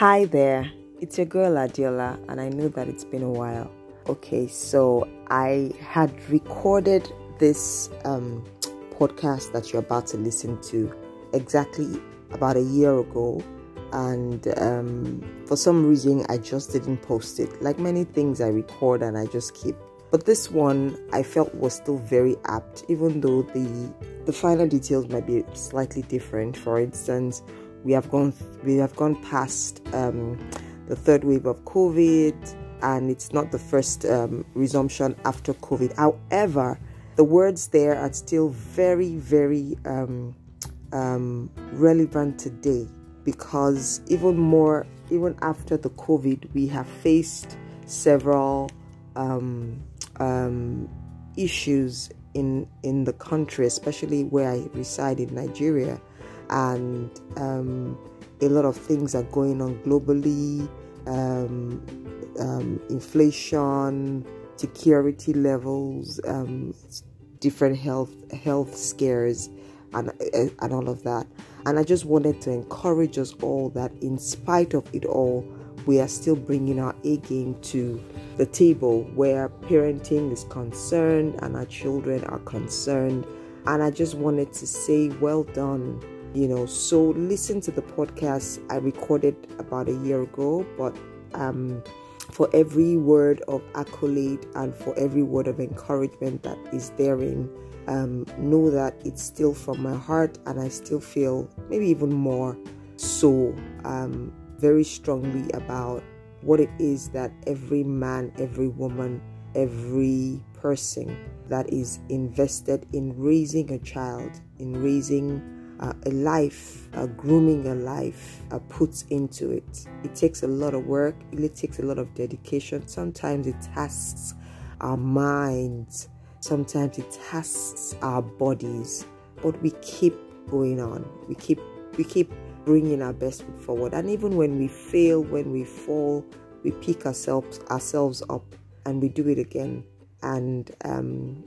Hi there, it's your girl Adiola, and I know that it's been a while. Okay, so I had recorded this um, podcast that you're about to listen to exactly about a year ago, and um, for some reason, I just didn't post it. Like many things I record and I just keep. But this one I felt was still very apt, even though the the final details might be slightly different. For instance, we have gone we have gone past um, the third wave of COVID, and it's not the first um, resumption after COVID. However, the words there are still very very um, um relevant today because even more even after the COVID, we have faced several um, um, issues in in the country, especially where I reside in Nigeria and um, a lot of things are going on globally um, um, inflation security levels um, different health health scares and and all of that. And i just wanted to encourage us all that in spite of it all we are still bringing our a game to the table where parenting is concerned and our children are concerned. And i just wanted to say well done you know so listen to the podcast i recorded about a year ago but um for every word of accolade and for every word of encouragement that is therein um, know that it's still from my heart and i still feel maybe even more so um, very strongly about what it is that every man every woman every person that is invested in raising a child in raising uh, a life, a grooming a life, uh, puts into it. It takes a lot of work, it takes a lot of dedication. Sometimes it tasks our minds, sometimes it tasks our bodies, but we keep going on. We keep we keep bringing our best foot forward. And even when we fail, when we fall, we pick ourselves ourselves up and we do it again. And um,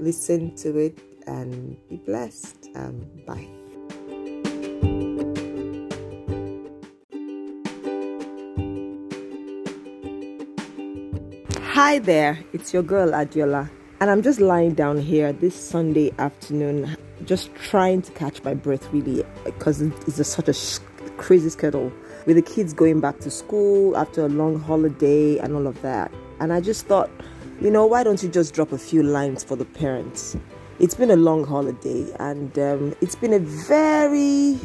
listen to it and be blessed. Um, bye. Hi there, it's your girl Adiola, and I'm just lying down here this Sunday afternoon, just trying to catch my breath really because it's a, such a crazy schedule with the kids going back to school after a long holiday and all of that. And I just thought, you know, why don't you just drop a few lines for the parents? It's been a long holiday and um, it's been a very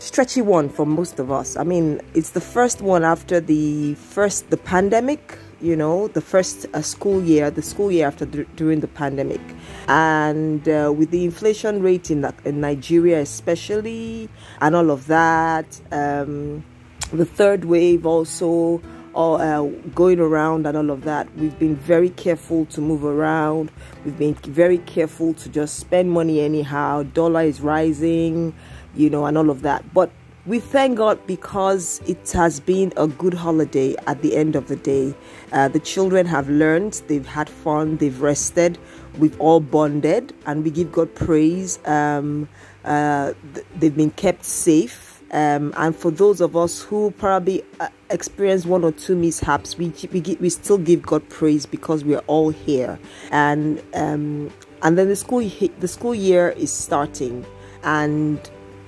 stretchy one for most of us. I mean, it's the first one after the first the pandemic you know, the first uh, school year, the school year after the, during the pandemic. And uh, with the inflation rate in, in Nigeria, especially, and all of that, um, the third wave also. All, uh, going around and all of that, we've been very careful to move around. We've been very careful to just spend money anyhow. Dollar is rising, you know, and all of that. But we thank God because it has been a good holiday at the end of the day. Uh, the children have learned, they've had fun, they've rested, we've all bonded, and we give God praise. Um, uh, they've been kept safe. Um, and for those of us who probably uh, experienced one or two mishaps, we we, we still give God praise because we are all here. And um, and then the school the school year is starting, and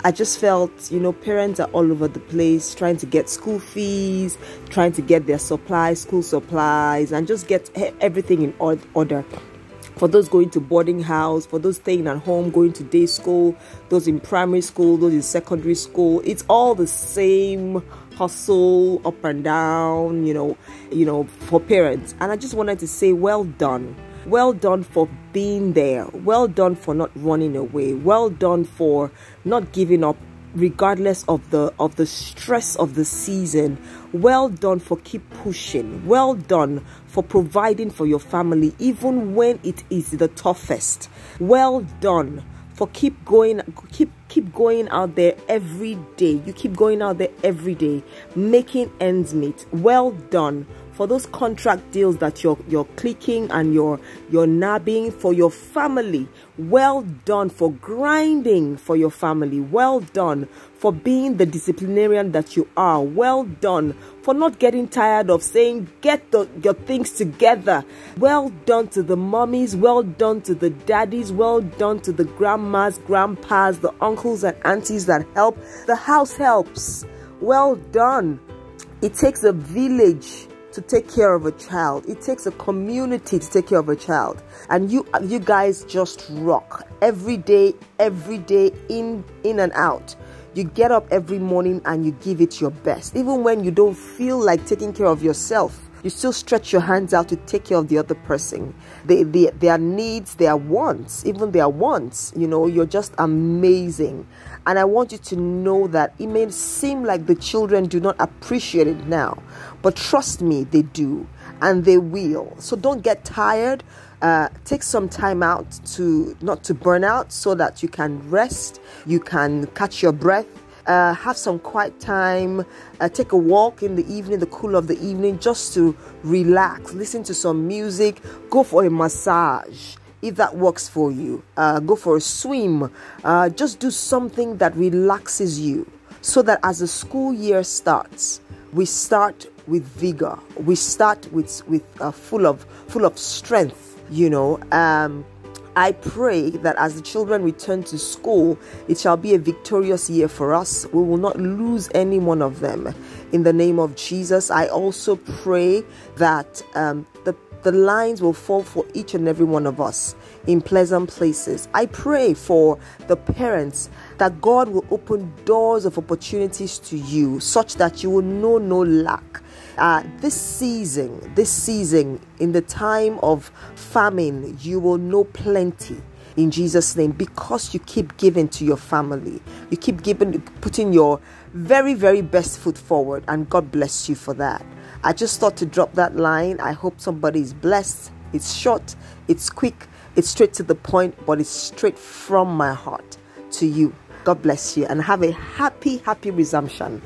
I just felt, you know, parents are all over the place trying to get school fees, trying to get their supplies, school supplies, and just get everything in order. For those going to boarding house, for those staying at home, going to day school, those in primary school, those in secondary school, it's all the same hustle up and down, you know, you know, for parents. And I just wanted to say, well done well done for being there. Well done for not running away. Well done for not giving up regardless of the of the stress of the season. Well done for keep pushing. Well done for providing for your family even when it is the toughest. Well done for keep going keep keep going out there every day. You keep going out there every day making ends meet. Well done for those contract deals that you're you're clicking and you're you're nabbing for your family. Well done for grinding for your family. Well done for being the disciplinarian that you are. Well done for not getting tired of saying, Get the, your things together. Well done to the mummies. Well done to the daddies. Well done to the grandmas, grandpas, the uncles, and aunties that help. The house helps. Well done. It takes a village to take care of a child. It takes a community to take care of a child. And you you guys just rock every day, every day in in and out. You get up every morning and you give it your best. Even when you don't feel like taking care of yourself, you still stretch your hands out to take care of the other person. They, they, their needs, their wants, even their wants, you know, you're just amazing. And I want you to know that it may seem like the children do not appreciate it now, but trust me, they do and they will. So don't get tired. Uh, take some time out to not to burn out so that you can rest, you can catch your breath, uh, have some quiet time, uh, take a walk in the evening, the cool of the evening, just to relax, listen to some music, go for a massage if that works for you. Uh, go for a swim, uh, just do something that relaxes you so that as the school year starts, we start with vigor. We start with with uh, full of full of strength. You know. Um, I pray that as the children return to school, it shall be a victorious year for us. We will not lose any one of them. In the name of Jesus, I also pray that um, the the lines will fall for each and every one of us in pleasant places. I pray for the parents that God will open doors of opportunities to you such that you will know no lack. Uh, this season, this season, in the time of famine, you will know plenty in Jesus' name because you keep giving to your family. You keep giving, putting your very, very best foot forward, and God bless you for that. I just thought to drop that line. I hope somebody is blessed. It's short, it's quick, it's straight to the point, but it's straight from my heart to you. God bless you and have a happy, happy resumption.